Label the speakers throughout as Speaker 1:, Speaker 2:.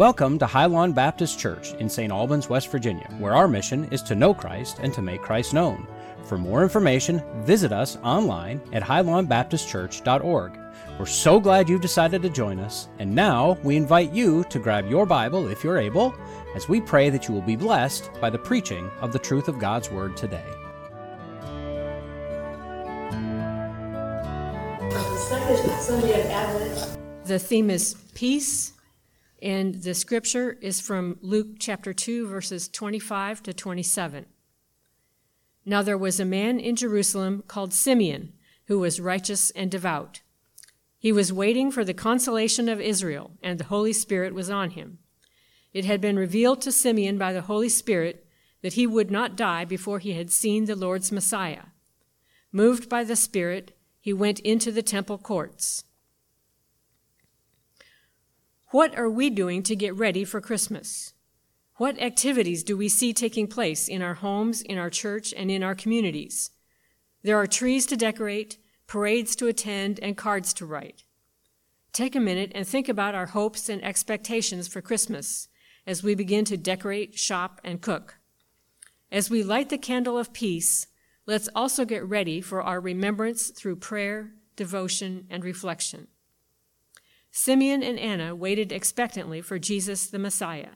Speaker 1: Welcome to Highlawn Baptist Church in St. Albans, West Virginia, where our mission is to know Christ and to make Christ known. For more information, visit us online at highlawnbaptistchurch.org. We're so glad you've decided to join us, and now we invite you to grab your Bible if you're able, as we pray that you will be blessed by the preaching of the truth of God's Word today.
Speaker 2: The theme is peace and the scripture is from Luke chapter 2, verses 25 to 27. Now there was a man in Jerusalem called Simeon, who was righteous and devout. He was waiting for the consolation of Israel, and the Holy Spirit was on him. It had been revealed to Simeon by the Holy Spirit that he would not die before he had seen the Lord's Messiah. Moved by the Spirit, he went into the temple courts. What are we doing to get ready for Christmas? What activities do we see taking place in our homes, in our church, and in our communities? There are trees to decorate, parades to attend, and cards to write. Take a minute and think about our hopes and expectations for Christmas as we begin to decorate, shop, and cook. As we light the candle of peace, let's also get ready for our remembrance through prayer, devotion, and reflection. Simeon and Anna waited expectantly for Jesus the Messiah.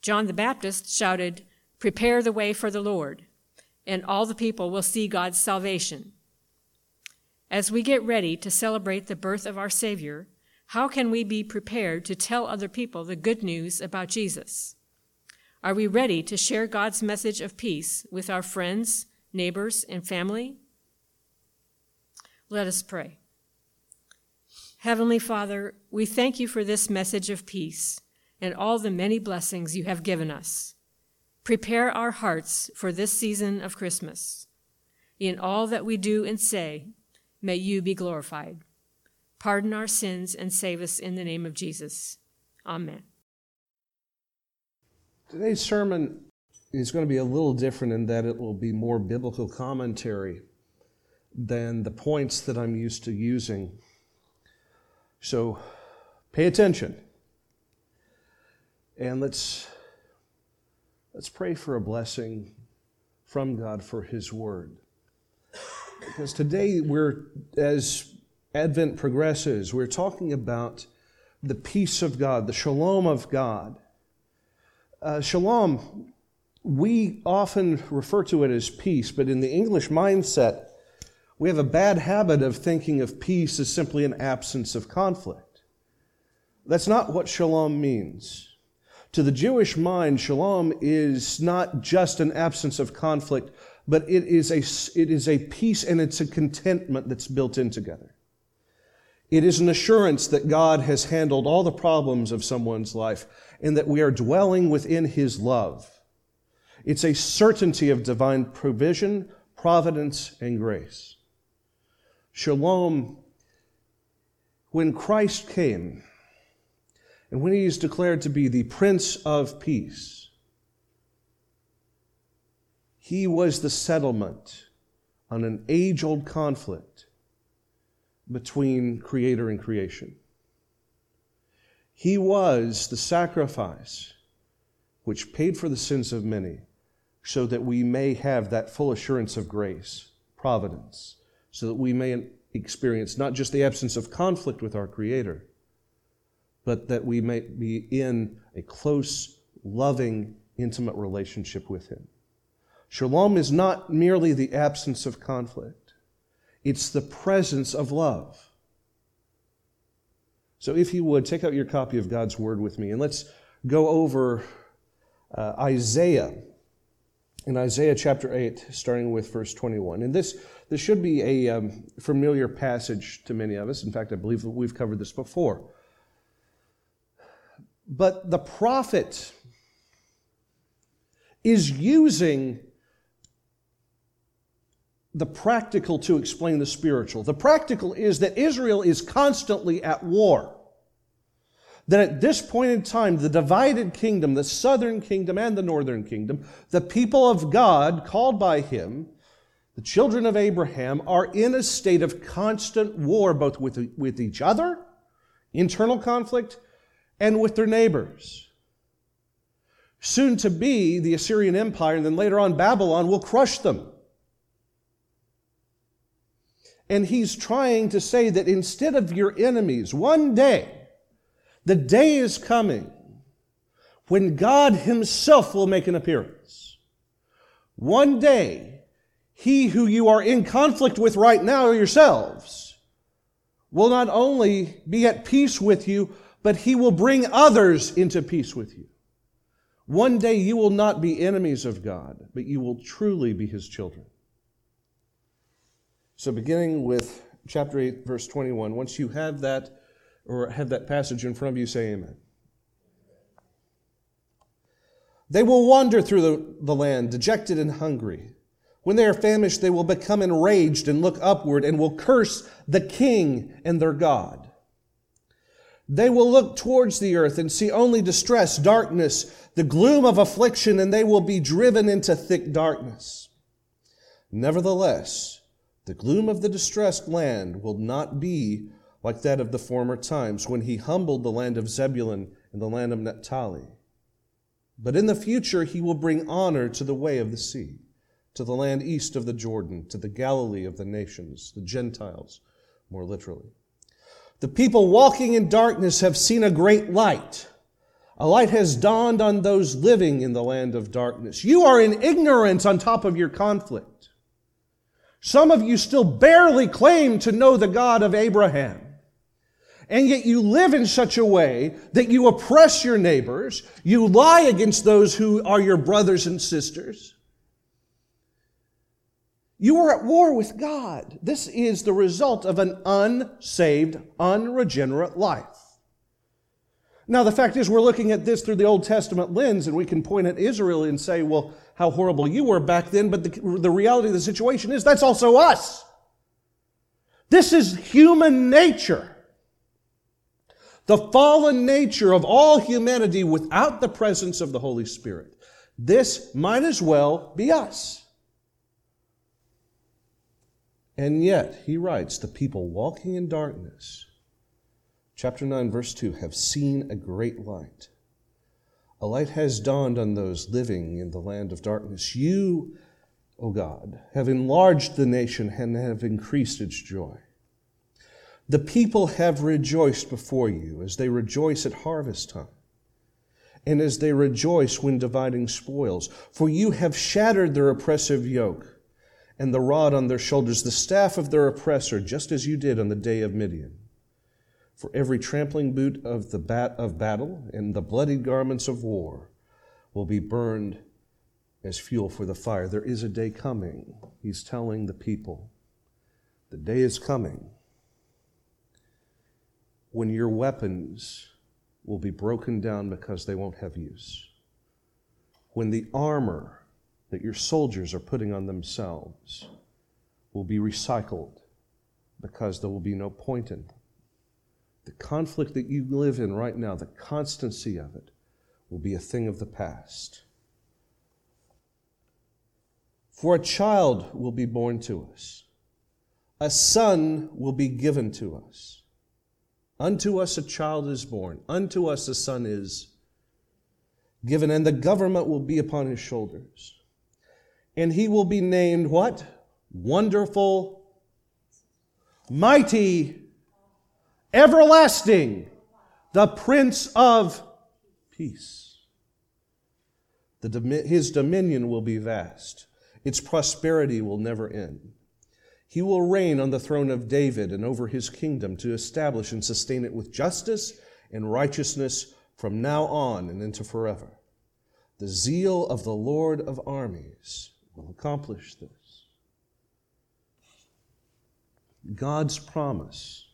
Speaker 2: John the Baptist shouted, Prepare the way for the Lord, and all the people will see God's salvation. As we get ready to celebrate the birth of our Savior, how can we be prepared to tell other people the good news about Jesus? Are we ready to share God's message of peace with our friends, neighbors, and family? Let us pray. Heavenly Father, we thank you for this message of peace and all the many blessings you have given us. Prepare our hearts for this season of Christmas. In all that we do and say, may you be glorified. Pardon our sins and save us in the name of Jesus. Amen.
Speaker 3: Today's sermon is going to be a little different in that it will be more biblical commentary than the points that I'm used to using so pay attention. And let's let's pray for a blessing from God for his word. Because today we're as Advent progresses, we're talking about the peace of God, the shalom of God. Uh, shalom, we often refer to it as peace, but in the English mindset, we have a bad habit of thinking of peace as simply an absence of conflict. That's not what shalom means. To the Jewish mind, shalom is not just an absence of conflict, but it is a, it is a peace and it's a contentment that's built in together. It is an assurance that God has handled all the problems of someone's life and that we are dwelling within His love. It's a certainty of divine provision, providence, and grace. Shalom, when Christ came, and when he is declared to be the Prince of Peace, he was the settlement on an age old conflict between Creator and creation. He was the sacrifice which paid for the sins of many, so that we may have that full assurance of grace, providence, so that we may experience not just the absence of conflict with our Creator, but that we may be in a close, loving, intimate relationship with Him. Shalom is not merely the absence of conflict, it's the presence of love. So, if you would, take out your copy of God's Word with me and let's go over uh, Isaiah in Isaiah chapter 8, starting with verse 21. And this, this should be a um, familiar passage to many of us. In fact, I believe that we've covered this before. But the prophet is using the practical to explain the spiritual. The practical is that Israel is constantly at war that at this point in time, the divided kingdom, the southern kingdom and the northern kingdom, the people of God called by him, the children of Abraham, are in a state of constant war, both with, with each other, internal conflict, and with their neighbors. Soon to be, the Assyrian Empire, and then later on, Babylon, will crush them. And he's trying to say that instead of your enemies, one day, the day is coming when God Himself will make an appearance. One day, He who you are in conflict with right now yourselves will not only be at peace with you, but He will bring others into peace with you. One day you will not be enemies of God, but you will truly be His children. So, beginning with chapter 8, verse 21, once you have that or have that passage in front of you, say amen. They will wander through the, the land, dejected and hungry. When they are famished, they will become enraged and look upward and will curse the king and their God. They will look towards the earth and see only distress, darkness, the gloom of affliction, and they will be driven into thick darkness. Nevertheless, the gloom of the distressed land will not be like that of the former times when he humbled the land of Zebulun and the land of Naphtali. But in the future, he will bring honor to the way of the sea, to the land east of the Jordan, to the Galilee of the nations, the Gentiles, more literally. The people walking in darkness have seen a great light. A light has dawned on those living in the land of darkness. You are in ignorance on top of your conflict. Some of you still barely claim to know the God of Abraham and yet you live in such a way that you oppress your neighbors, you lie against those who are your brothers and sisters. You are at war with God. This is the result of an unsaved, unregenerate life. Now, the fact is, we're looking at this through the Old Testament lens, and we can point at Israel and say, well, how horrible you were back then, but the, the reality of the situation is that's also us. This is human nature the fallen nature of all humanity without the presence of the Holy Spirit. This might as well be us. And yet, he writes, the people walking in darkness, chapter 9, verse 2, have seen a great light. A light has dawned on those living in the land of darkness. You, O God, have enlarged the nation and have increased its joy. The people have rejoiced before you as they rejoice at harvest time and as they rejoice when dividing spoils. For you have shattered their oppressive yoke and the rod on their shoulders, the staff of their oppressor, just as you did on the day of Midian. For every trampling boot of the bat of battle and the bloodied garments of war will be burned as fuel for the fire. There is a day coming, he's telling the people. The day is coming when your weapons will be broken down because they won't have use. When the armor that your soldiers are putting on themselves will be recycled because there will be no point in them. The conflict that you live in right now, the constancy of it, will be a thing of the past. For a child will be born to us, a son will be given to us Unto us a child is born, unto us a son is given, and the government will be upon his shoulders. And he will be named what? Wonderful, mighty, everlasting, the Prince of Peace. The, his dominion will be vast, its prosperity will never end. He will reign on the throne of David and over his kingdom to establish and sustain it with justice and righteousness from now on and into forever. The zeal of the Lord of armies will accomplish this. God's promise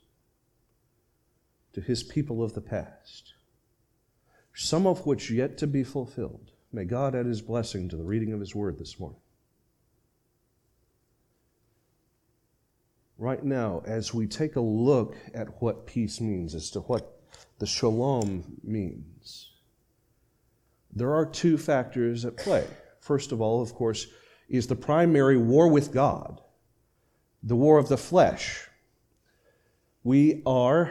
Speaker 3: to his people of the past, some of which yet to be fulfilled. May God add his blessing to the reading of his word this morning. right now as we take a look at what peace means, as to what the shalom means. There are two factors at play. First of all, of course, is the primary war with God, the war of the flesh. We are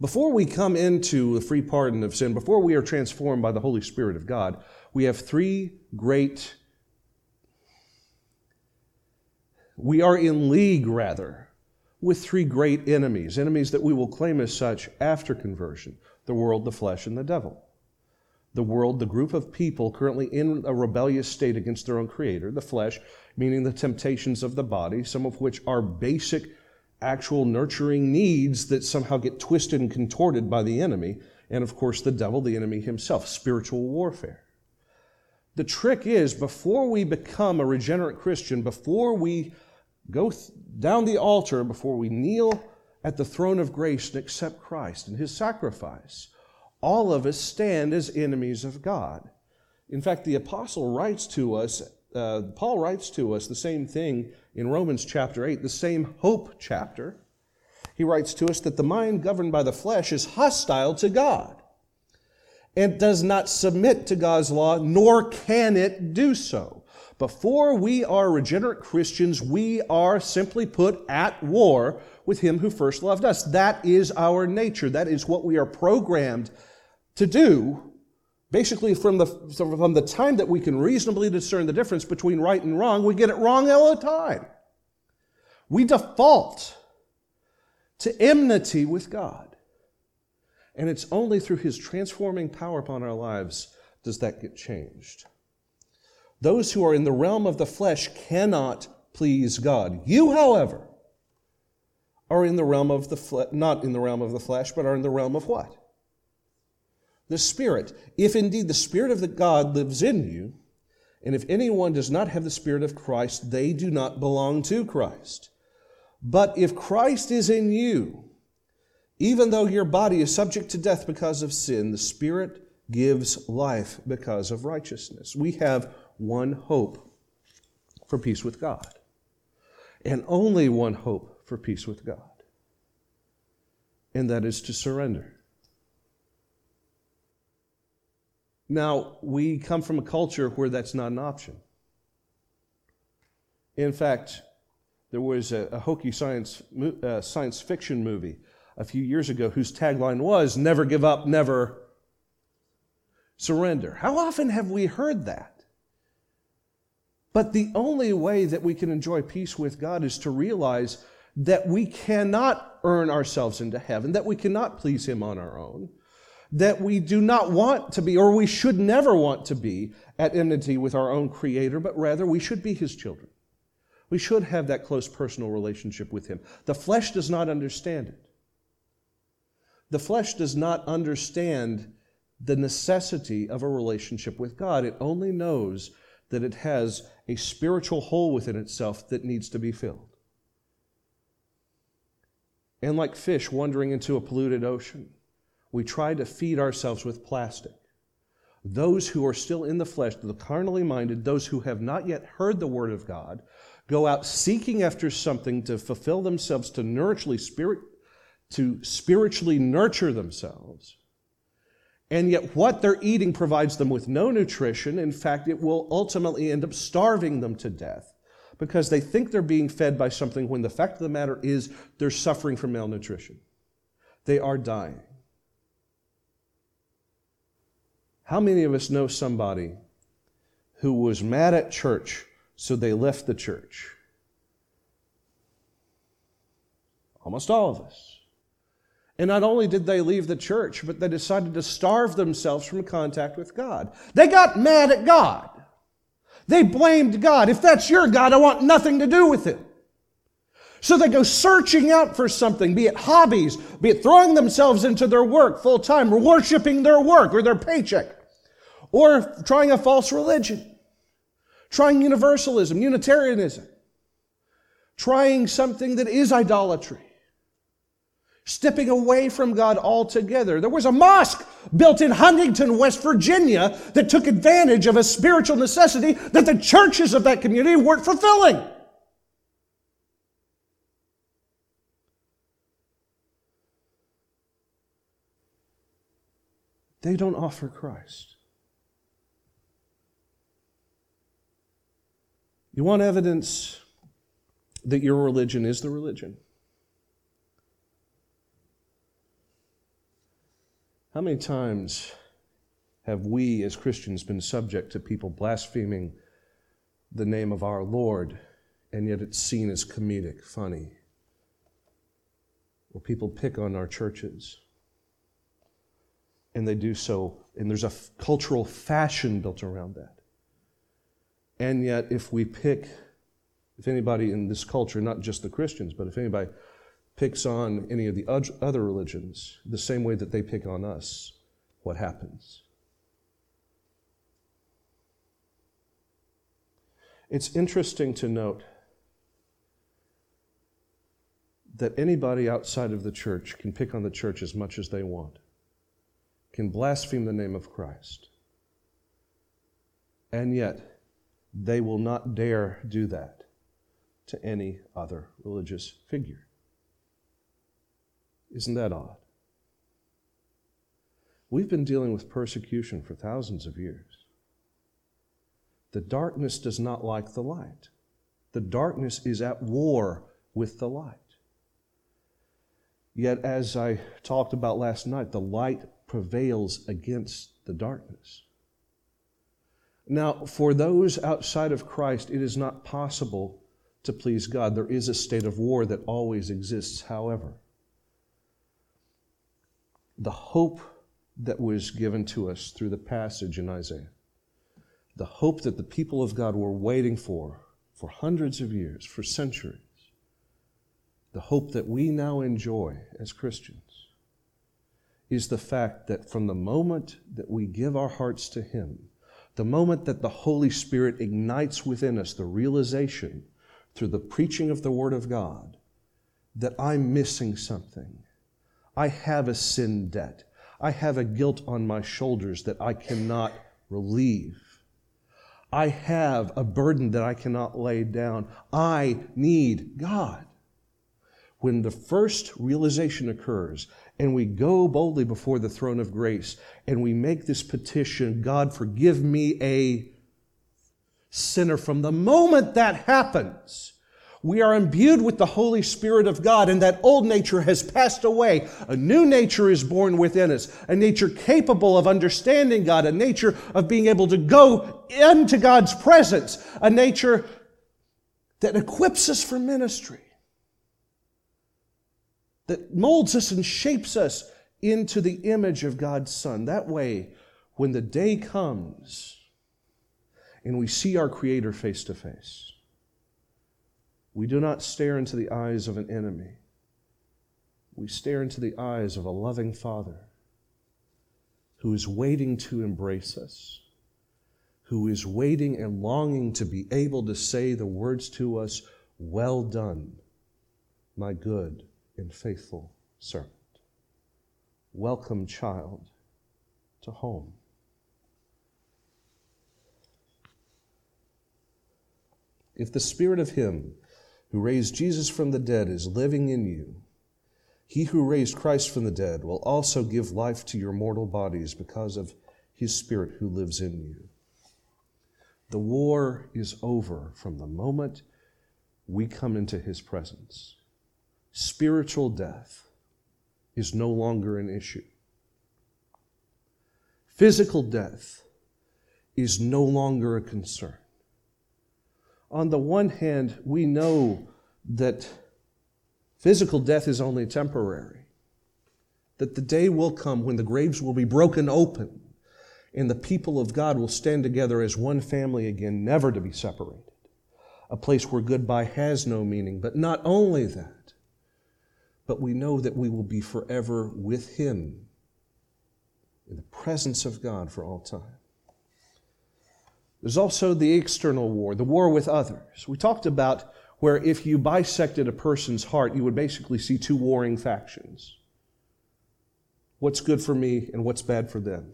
Speaker 3: Before we come into the free pardon of sin, before we are transformed by the Holy Spirit of God, we have three great, we are in league, rather, with three great enemies, enemies that we will claim as such after conversion the world, the flesh, and the devil. The world, the group of people currently in a rebellious state against their own Creator, the flesh, meaning the temptations of the body, some of which are basic actual nurturing needs that somehow get twisted and contorted by the enemy. And of course, the devil, the enemy himself, spiritual warfare. The trick is before we become a regenerate Christian, before we go th- down the altar, before we kneel at the throne of grace and accept Christ and his sacrifice, all of us stand as enemies of God. In fact, the apostle writes to us, uh, Paul writes to us the same thing in Romans chapter 8, the same hope chapter, he writes to us that the mind governed by the flesh is hostile to God and does not submit to God's law, nor can it do so. Before we are regenerate Christians, we are simply put at war with Him who first loved us. That is our nature. That is what we are programmed to do Basically, from the, from the time that we can reasonably discern the difference between right and wrong, we get it wrong all the time. We default to enmity with God. And it's only through His transforming power upon our lives does that get changed. Those who are in the realm of the flesh cannot please God. You, however, are in the realm of the flesh, not in the realm of the flesh, but are in the realm of what? the Spirit. If indeed the Spirit of the God lives in you, and if anyone does not have the Spirit of Christ, they do not belong to Christ. But if Christ is in you, even though your body is subject to death because of sin, the Spirit gives life because of righteousness. We have one hope for peace with God, and only one hope for peace with God, and that is to surrender. Now, we come from a culture where that's not an option. In fact, there was a, a hokey science, uh, science fiction movie a few years ago whose tagline was Never give up, never surrender. How often have we heard that? But the only way that we can enjoy peace with God is to realize that we cannot earn ourselves into heaven, that we cannot please Him on our own, that we do not want to be, or we should never want to be, at enmity with our own Creator, but rather we should be His children. We should have that close personal relationship with Him. The flesh does not understand it. The flesh does not understand the necessity of a relationship with God. It only knows that it has a spiritual hole within itself that needs to be filled. And like fish wandering into a polluted ocean, we try to feed ourselves with plastic. Those who are still in the flesh, the carnally minded, those who have not yet heard the word of God, go out seeking after something to fulfill themselves, to nourishly spirit, to spiritually nurture themselves. And yet, what they're eating provides them with no nutrition. In fact, it will ultimately end up starving them to death because they think they're being fed by something when the fact of the matter is they're suffering from malnutrition. They are dying. How many of us know somebody who was mad at church, so they left the church? Almost all of us. And not only did they leave the church, but they decided to starve themselves from contact with God. They got mad at God. They blamed God. If that's your God, I want nothing to do with it. So they go searching out for something, be it hobbies, be it throwing themselves into their work full time, or worshiping their work or their paycheck or trying a false religion, trying universalism, Unitarianism, trying something that is idolatry, stepping away from God altogether. There was a mosque built in Huntington, West Virginia, that took advantage of a spiritual necessity that the churches of that community weren't fulfilling. They don't offer Christ. You want evidence that your religion is the religion? How many times have we as Christians been subject to people blaspheming the name of our Lord, and yet it's seen as comedic, funny? Or people pick on our churches. And they do so, and there's a f- cultural fashion built around that. And yet, if we pick, if anybody in this culture, not just the Christians, but if anybody picks on any of the other religions the same way that they pick on us, what happens? It's interesting to note that anybody outside of the church can pick on the church as much as they want, can blaspheme the name of Christ. And yet, they will not dare do that to any other religious figure. Isn't that odd? We've been dealing with persecution for thousands of years. The darkness does not like the light. The darkness is at war with the light. Yet, as I talked about last night, the light prevails against the darkness. Now, for those outside of Christ, it is not possible to please God. There is a state of war that always exists, however. The hope that was given to us through the passage in Isaiah, the hope that the people of God were waiting for for hundreds of years, for centuries, the hope that we now enjoy as Christians is the fact that from the moment that we give our hearts to Him, the moment that the Holy Spirit ignites within us the realization through the preaching of the Word of God that I'm missing something. I have a sin debt. I have a guilt on my shoulders that I cannot relieve. I have a burden that I cannot lay down. I need God. When the first realization occurs and we go boldly before the throne of grace and we make this petition God, forgive me, a sinner. From the moment that happens, we are imbued with the Holy Spirit of God, and that old nature has passed away. A new nature is born within us, a nature capable of understanding God, a nature of being able to go into God's presence, a nature that equips us for ministry that molds us and shapes us into the image of God's Son. That way, when the day comes and we see our Creator face to face, we do not stare into the eyes of an enemy. We stare into the eyes of a loving Father who is waiting to embrace us, who is waiting and longing to be able to say the words to us, Well done, my good and faithful servant. Welcome, child, to home. If the spirit of him who raised Jesus from the dead is living in you, he who raised Christ from the dead will also give life to your mortal bodies because of his spirit who lives in you. The war is over from the moment we come into his presence spiritual death is no longer an issue. Physical death is no longer a concern. On the one hand, we know that physical death is only temporary, that the day will come when the graves will be broken open and the people of God will stand together as one family again, never to be separated. A place where goodbye has no meaning. But not only that, but we know that we will be forever with Him in the presence of God for all time. There's also the external war, the war with others. We talked about where if you bisected a person's heart, you would basically see two warring factions what's good for me and what's bad for them.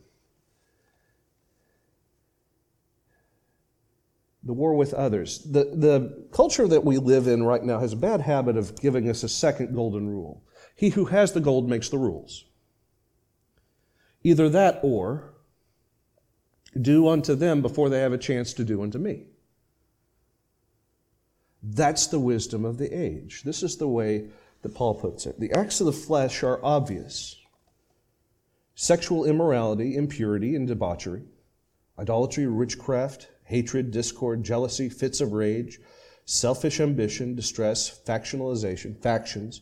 Speaker 3: the war with others. The, the culture that we live in right now has a bad habit of giving us a second golden rule. He who has the gold makes the rules. Either that or do unto them before they have a chance to do unto me. That's the wisdom of the age. This is the way that Paul puts it. The acts of the flesh are obvious sexual immorality, impurity, and debauchery, idolatry, witchcraft, hatred, discord, jealousy, fits of rage, selfish ambition, distress, factionalization, factions.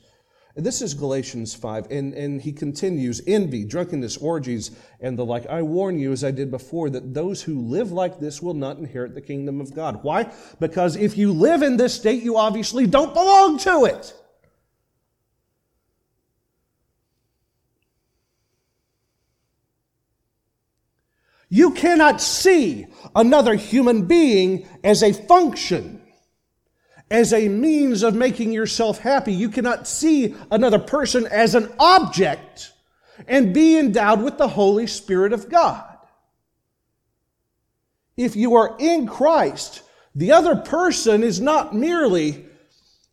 Speaker 3: This is Galatians 5, and, and he continues envy, drunkenness, orgies, and the like. I warn you, as I did before, that those who live like this will not inherit the kingdom of God. Why? Because if you live in this state, you obviously don't belong to it. You cannot see another human being as a function as a means of making yourself happy. You cannot see another person as an object and be endowed with the Holy Spirit of God. If you are in Christ, the other person is not merely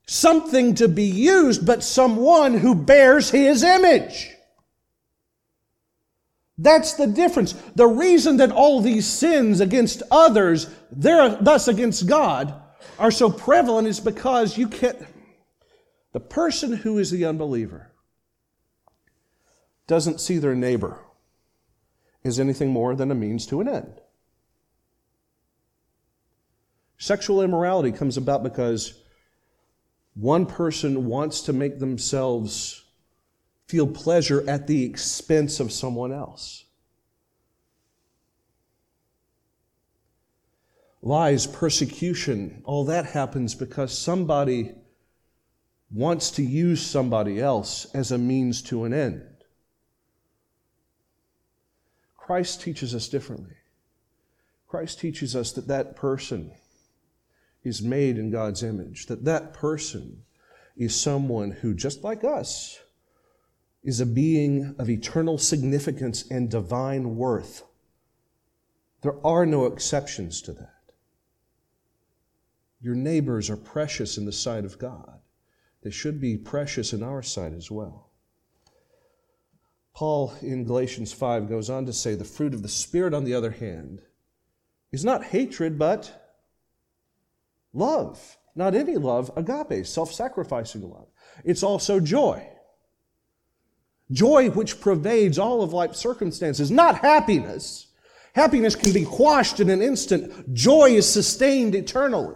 Speaker 3: something to be used, but someone who bears his image. That's the difference. The reason that all these sins against others, they're thus against God, are so prevalent is because you can't. The person who is the unbeliever doesn't see their neighbor as anything more than a means to an end. Sexual immorality comes about because one person wants to make themselves feel pleasure at the expense of someone else. Lies, persecution, all that happens because somebody wants to use somebody else as a means to an end. Christ teaches us differently. Christ teaches us that that person is made in God's image, that that person is someone who, just like us, is a being of eternal significance and divine worth. There are no exceptions to that. Your neighbors are precious in the sight of God. They should be precious in our sight as well. Paul in Galatians 5 goes on to say the fruit of the Spirit, on the other hand, is not hatred, but love. Not any love, agape, self sacrificing love. It's also joy. Joy which pervades all of life's circumstances, not happiness. Happiness can be quashed in an instant. Joy is sustained eternally.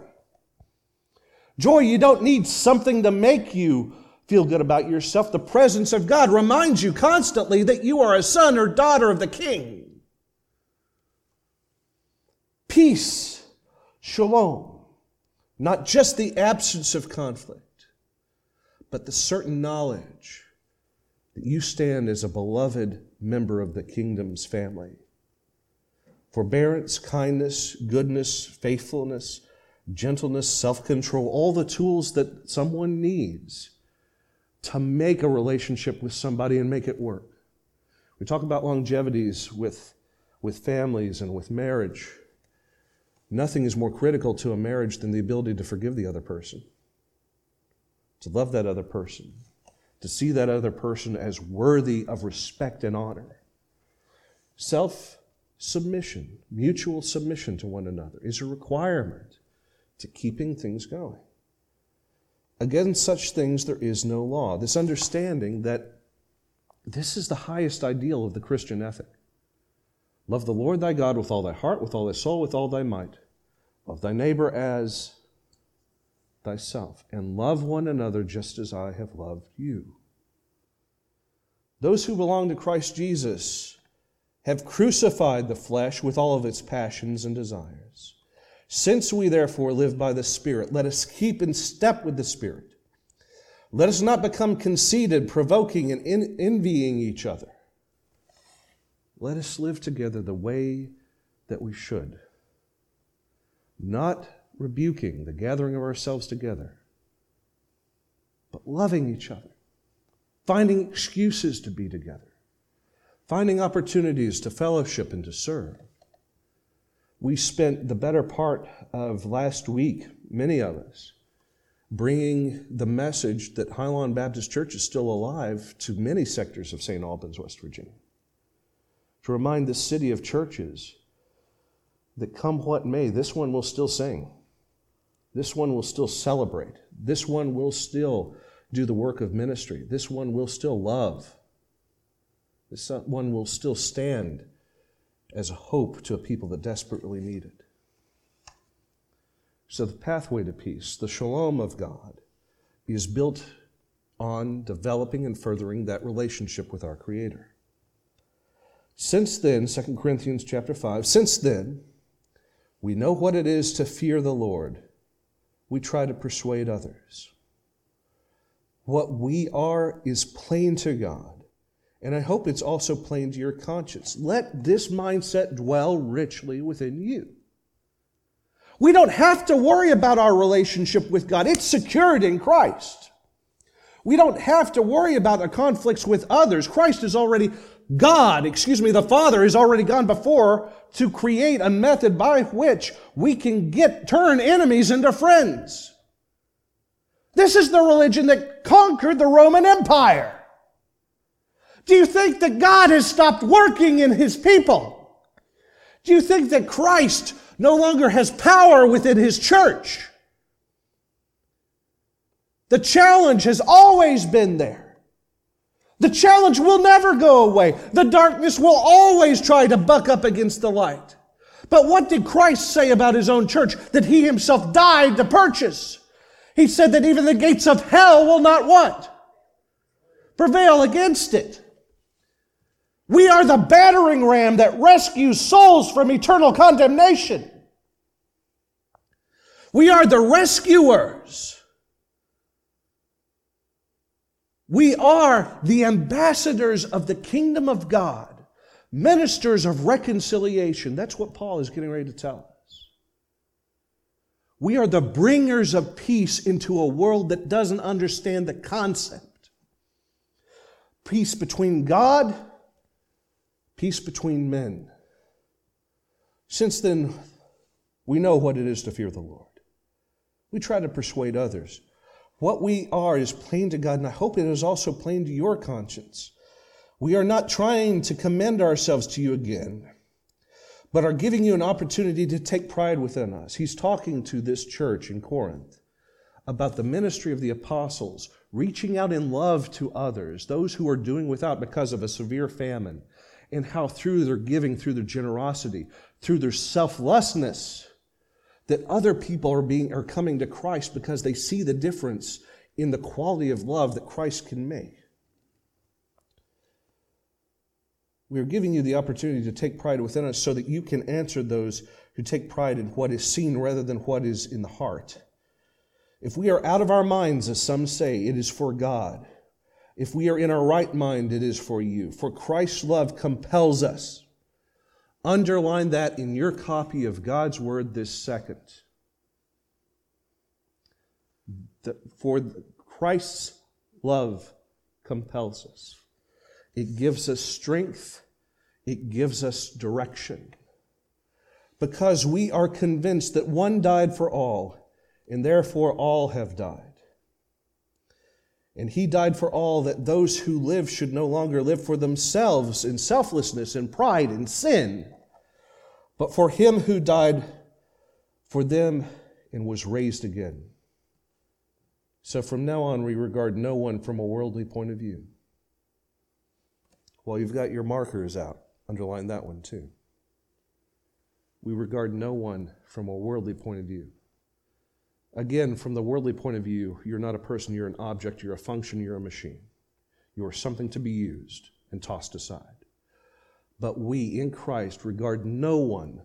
Speaker 3: Joy, you don't need something to make you feel good about yourself. The presence of God reminds you constantly that you are a son or daughter of the King. Peace, shalom, not just the absence of conflict, but the certain knowledge that you stand as a beloved member of the kingdom's family. Forbearance, kindness, goodness, faithfulness, gentleness, self control, all the tools that someone needs to make a relationship with somebody and make it work. We talk about longevities with, with families and with marriage. Nothing is more critical to a marriage than the ability to forgive the other person, to love that other person, to see that other person as worthy of respect and honor. Self submission, mutual submission to one another, is a requirement to keeping things going. Against such things there is no law. This understanding that this is the highest ideal of the Christian ethic. Love the Lord thy God with all thy heart, with all thy soul, with all thy might. Love thy neighbor as thyself, and love one another just as I have loved you. Those who belong to Christ Jesus have crucified the flesh with all of its passions and desires. Since we therefore live by the Spirit, let us keep in step with the Spirit. Let us not become conceited, provoking, and envying each other. Let us live together the way that we should, not rebuking the gathering of ourselves together, but loving each other, finding excuses to be together, finding opportunities to fellowship and to serve we spent the better part of last week, many of us, bringing the message that Highlawn Baptist Church is still alive to many sectors of St. Albans, West Virginia. To remind the city of churches that come what may, this one will still sing. This one will still celebrate. This one will still do the work of ministry. This one will still love. This one will still stand as a hope to a people that desperately need it. So, the pathway to peace, the shalom of God, is built on developing and furthering that relationship with our Creator. Since then, 2 Corinthians chapter 5, since then, we know what it is to fear the Lord. We try to persuade others. What we are is plain to God, and I hope it's also plain to your conscience. Let this mindset dwell richly within you. We don't have to worry about our relationship with God. It's secured in Christ. We don't have to worry about the conflicts with others. Christ is already, God, excuse me, the Father has already gone before to create a method by which we can get, turn enemies into friends. This is the religion that conquered the Roman Empire. Do you think that God has stopped working in his people? Do you think that Christ no longer has power within his church. The challenge has always been there. The challenge will never go away. The darkness will always try to buck up against the light. But what did Christ say about his own church that he himself died to purchase? He said that even the gates of hell will not what? Prevail against it. We are the battering ram that rescues souls from eternal condemnation. We are the rescuers. We are the ambassadors of the kingdom of God, ministers of reconciliation. That's what Paul is getting ready to tell us. We are the bringers of peace into a world that doesn't understand the concept. Peace between God peace between men. Since then, we know what it is to fear the Lord. We try to persuade others. What we are is plain to God, and I hope it is also plain to your conscience. We are not trying to commend ourselves to you again, but are giving you an opportunity to take pride within us. He's talking to this church in Corinth about the ministry of the apostles, reaching out in love to others, those who are doing without because of a severe famine, and how through their giving, through their generosity, through their selflessness, that other people are being are coming to Christ because they see the difference in the quality of love that Christ can make. We are giving you the opportunity to take pride within us so that you can answer those who take pride in what is seen rather than what is in the heart. If we are out of our minds, as some say, it is for God. If we are in our right mind, it is for you. For Christ's love compels us. Underline that in your copy of God's Word this second. For Christ's love compels us. It gives us strength, it gives us direction. Because we are convinced that one died for all, and therefore all have died. And he died for all that those who live should no longer live for themselves in selflessness and pride and sin, but for him who died for them and was raised again. So from now on, we regard no one from a worldly point of view. Well, you've got your markers out. Underline that one too. We regard no one from a worldly point of view. Again, from the worldly point of view, you're not a person, you're an object, you're a function, you're a machine. You are something to be used and tossed aside. But we in Christ regard no one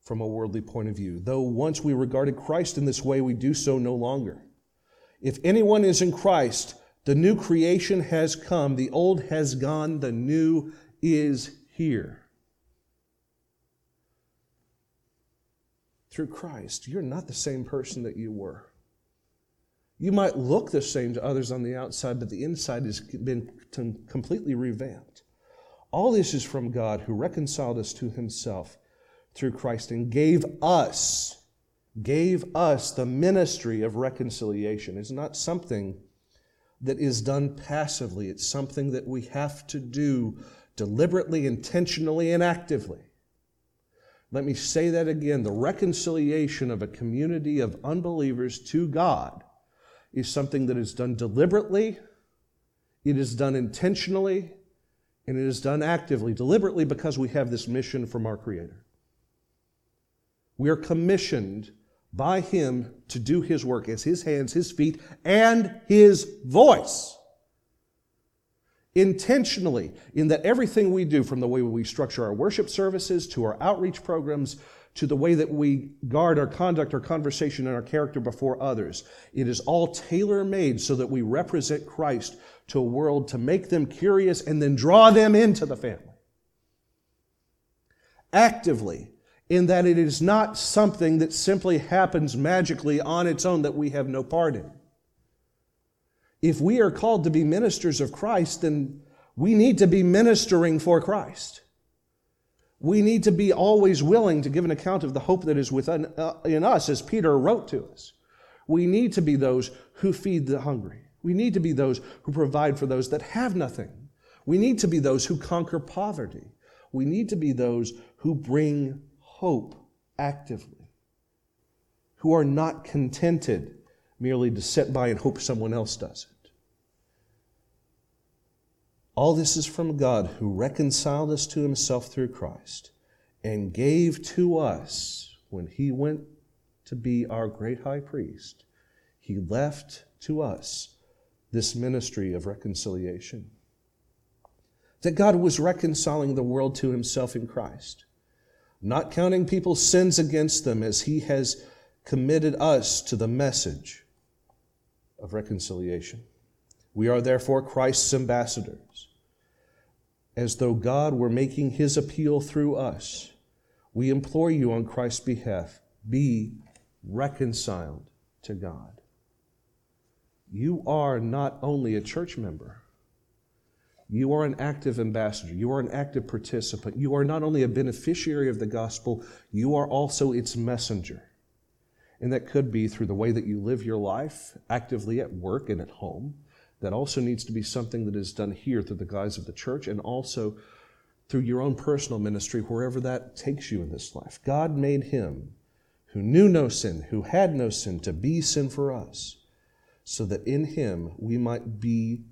Speaker 3: from a worldly point of view. Though once we regarded Christ in this way, we do so no longer. If anyone is in Christ, the new creation has come, the old has gone, the new is here. Through Christ, you're not the same person that you were. You might look the same to others on the outside, but the inside has been completely revamped. All this is from God who reconciled us to himself through Christ and gave us, gave us the ministry of reconciliation. It's not something that is done passively, it's something that we have to do deliberately, intentionally, and actively. Let me say that again. The reconciliation of a community of unbelievers to God is something that is done deliberately, it is done intentionally, And it is done actively, deliberately, because we have this mission from our Creator. We are commissioned by Him to do His work as His hands, His feet, and His voice. Intentionally, in that everything we do, from the way we structure our worship services to our outreach programs to the way that we guard our conduct, our conversation, and our character before others, it is all tailor made so that we represent Christ to a world to make them curious and then draw them into the family. Actively, in that it is not something that simply happens magically on its own that we have no part in. If we are called to be ministers of Christ, then we need to be ministering for Christ. We need to be always willing to give an account of the hope that is within uh, in us, as Peter wrote to us. We need to be those who feed the hungry. We need to be those who provide for those that have nothing. We need to be those who conquer poverty. We need to be those who bring hope actively, who are not contented merely to sit by and hope someone else does. All this is from God who reconciled us to himself through Christ and gave to us, when he went to be our great high priest, he left to us this ministry of reconciliation. That God was reconciling the world to himself in Christ not counting people's sins against them as he has committed us to the message of reconciliation. We are therefore Christ's ambassadors. As though God were making his appeal through us, we implore you on Christ's behalf be reconciled to God. You are not only a church member, you are an active ambassador. You are an active participant. You are not only a beneficiary of the gospel, you are also its messenger. And that could be through the way that you live your life, actively at work and at home. That also needs to be something that is done here through the guise of the church and also through your own personal ministry, wherever that takes you in this life. God made him who knew no sin, who had no sin, to be sin for us, so that in him we might be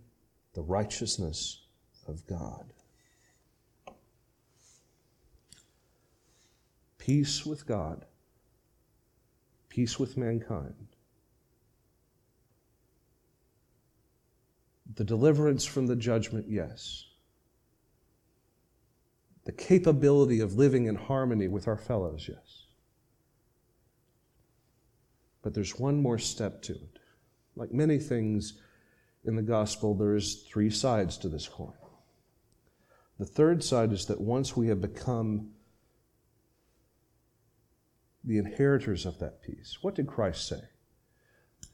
Speaker 3: the righteousness of God. Peace with God, peace with mankind. The deliverance from the judgment, yes. The capability of living in harmony with our fellows, yes. But there's one more step to it. Like many things in the gospel, there's three sides to this coin. The third side is that once we have become the inheritors of that peace, what did Christ say?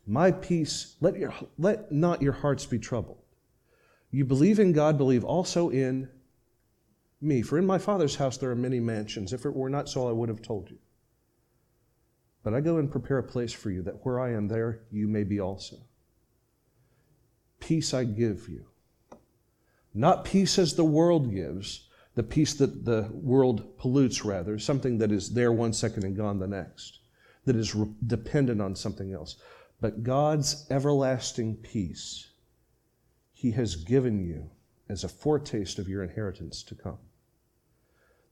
Speaker 3: My peace, let, your, let not your hearts be troubled. You believe in God, believe also in me. For in my Father's house there are many mansions. If it were not so, I would have told you. But I go and prepare a place for you, that where I am, there you may be also. Peace I give you. Not peace as the world gives, the peace that the world pollutes, rather, something that is there one second and gone the next, that is re- dependent on something else. But God's everlasting peace, He has given you as a foretaste of your inheritance to come.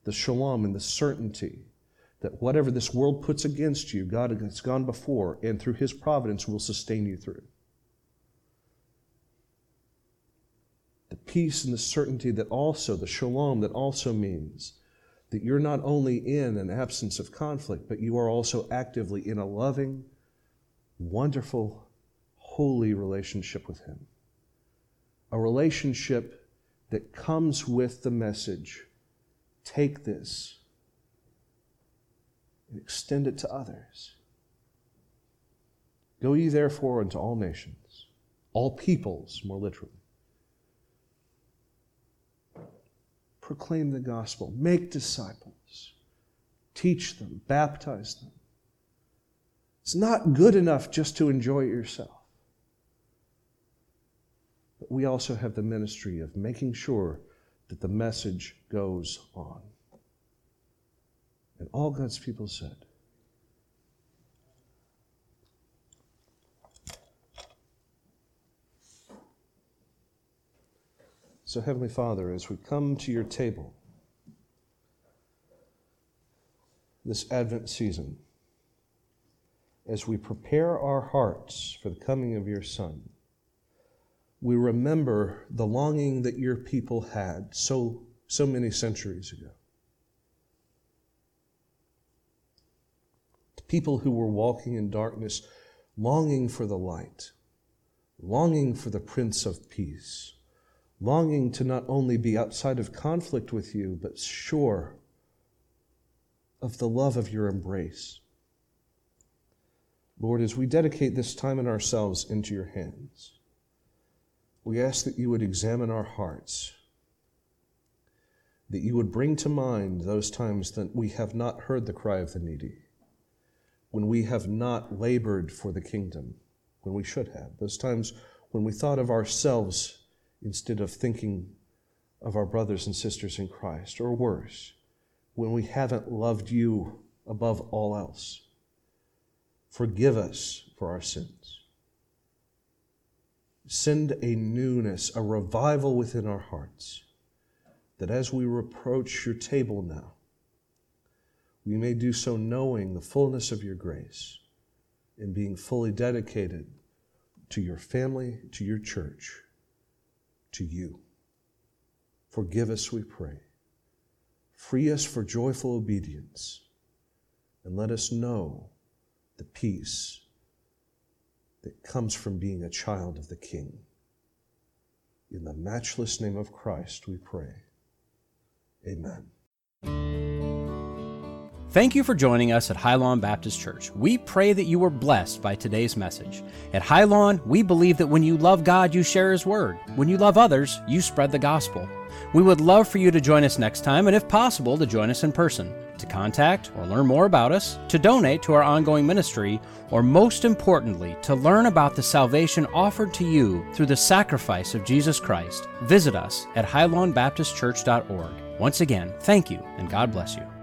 Speaker 3: The shalom and the certainty that whatever this world puts against you, God has gone before and through His providence will sustain you through. the peace and the certainty that also, the shalom that also means that you're not only in an absence of conflict, but you are also actively in a loving, wonderful, holy relationship with Him. A relationship that comes with the message take this and extend it to others. Go ye therefore unto all nations, all peoples, more literally proclaim the gospel, make disciples, teach them, baptize them. It's not good enough just to enjoy yourself. But we also have the ministry of making sure that the message goes on. And all God's people said, So, Heavenly Father, as we come to your table this Advent season, as we prepare our hearts for the coming of your Son, we remember the longing that your people had so, so many centuries ago. The people who were walking in darkness, longing for the light, longing for the Prince of Peace longing to not only be outside of conflict with you, but sure of the love of your embrace. Lord, as we dedicate this time and ourselves into your hands, we ask that you would examine our hearts, that you would bring to mind those times that we have not heard the cry of the needy, when we have not labored for the kingdom, when we should have, those times when we thought of ourselves instead of thinking of our brothers and sisters in Christ, or worse, when we haven't loved you above all else. Forgive us for our sins. Send a newness, a revival within our hearts, that as we approach your table now, we may do so knowing the fullness of your grace and being fully dedicated to your family, to your church to you. Forgive us, we pray. Free us for joyful obedience, and let us know the peace that comes from being a child of the King. In the matchless name of Christ, we pray. Amen.
Speaker 1: Thank you for joining us at Highlawn Baptist Church. We pray that you were blessed by today's message. At Highlawn, we believe that when you love God, you share His Word. When you love others, you spread the gospel. We would love for you to join us next time, and if possible, to join us in person. To contact or learn more about us, to donate to our ongoing ministry, or most importantly, to learn about the salvation offered to you through the sacrifice of Jesus Christ, visit us at highlawnbaptistchurch.org. Once again, thank you, and God bless you.